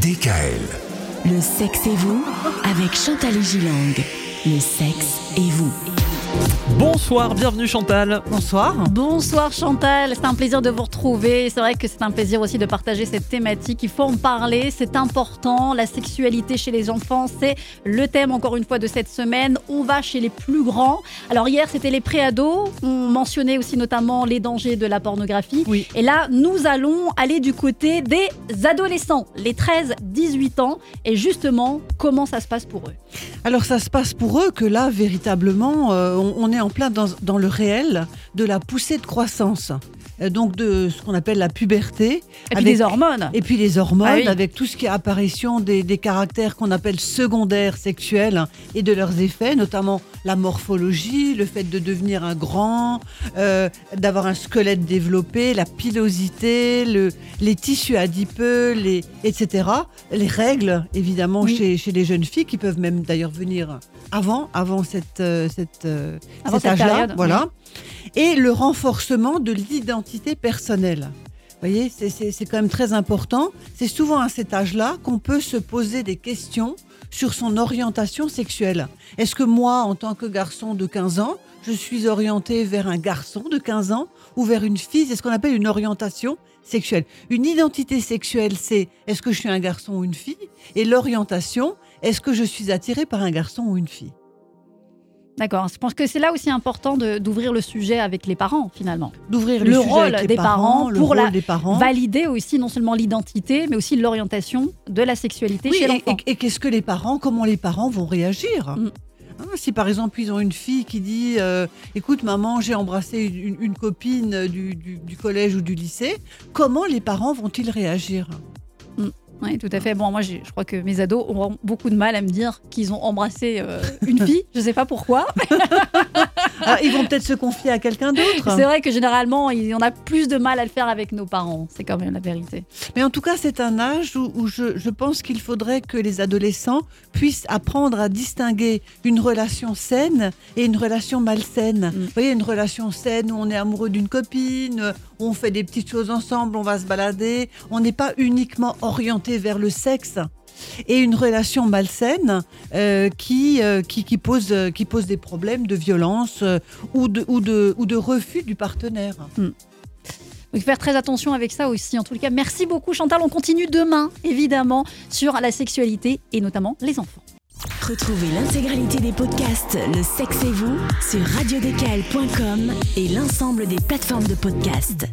DKL. Le sexe et vous avec Chantal Gilang. Le sexe et vous. Bonsoir, bienvenue Chantal. Bonsoir. Bonsoir Chantal, c'est un plaisir de vous retrouver. C'est vrai que c'est un plaisir aussi de partager cette thématique. Il faut en parler, c'est important. La sexualité chez les enfants, c'est le thème encore une fois de cette semaine. On va chez les plus grands. Alors hier, c'était les préados. On mentionnait aussi notamment les dangers de la pornographie. Oui. Et là, nous allons aller du côté des adolescents, les 13-18 ans. Et justement, comment ça se passe pour eux? Alors ça se passe pour eux que là, véritablement, euh, on, on est en plein dans, dans le réel de la poussée de croissance. Euh, Donc de ce qu'on appelle la puberté. Et puis des hormones. Et puis les hormones, Ah oui. avec tout ce qui est apparition des, des caractères qu'on appelle secondaires sexuels et de leurs effets, notamment la morphologie, le fait de devenir un grand, euh, d'avoir un squelette développé, la pilosité, le, les tissus adipeux, les, etc. Les règles, évidemment, Oui. chez, chez les jeunes filles, qui peuvent même d'ailleurs venir avant, avant cette, euh, cette, Avant cet âge-là. Voilà. Et le renforcement de l'identité personnelle. Vous voyez, c'est- c'est c'est quand même très important. C'est souvent à cet âge-là qu'on peut se poser des questions sur son orientation sexuelle. Est-ce que moi, en tant que garçon de 15 ans, je suis orienté vers un garçon de 15 ans ou vers une fille? C'est ce qu'on appelle une orientation sexuelle. Une identité sexuelle, c'est est-ce que je suis un garçon ou une fille? Et l'orientation, est-ce que je suis attiré par un garçon ou une fille? D'accord. Je pense que c'est là aussi important d'ouvrir le sujet avec les parents finalement. D'ouvrir Le rôle avec les des parents le pour rôle la- des parents. Valider aussi non seulement l'identité, mais aussi l'orientation de la sexualité Oui, chez et, l'enfant. et- et qu'est-ce que les parents, comment les parents vont réagir Mm. Hein, Si par exemple ils ont une fille qui dit euh, écoute maman j'ai embrassé une, une copine du, du- du collège ou du lycée, comment les parents vont-ils réagir? Oui, tout à fait. Bon, moi, je crois que mes ados auront beaucoup de mal à me dire qu'ils ont embrassé euh, une fille. Je ne sais pas pourquoi. Ils vont peut-être se confier à quelqu'un d'autre. C'est vrai que généralement, on a plus de mal à le faire avec nos parents. C'est quand même la vérité. Mais en tout cas c'est un âge où, où je, je pense qu'il faudrait que les adolescents puissent apprendre à distinguer une relation saine et une relation malsaine. Mm. Vous voyez, une relation saine où on est amoureux d'une copine, où on fait des petites choses ensemble, on va se balader, on n'est pas uniquement orienté vers le sexe. Et une relation malsaine euh, qui, euh, qui, qui, pose, euh, qui pose des problèmes de violence euh, ou, de, ou, de, ou de refus du partenaire. Donc, faire très attention avec ça aussi. En tout cas, merci beaucoup, Chantal. On continue demain, évidemment, sur la sexualité et notamment les enfants. Retrouvez l'intégralité des podcasts Le sexe et vous sur radiodécal.com et l'ensemble des plateformes de podcasts.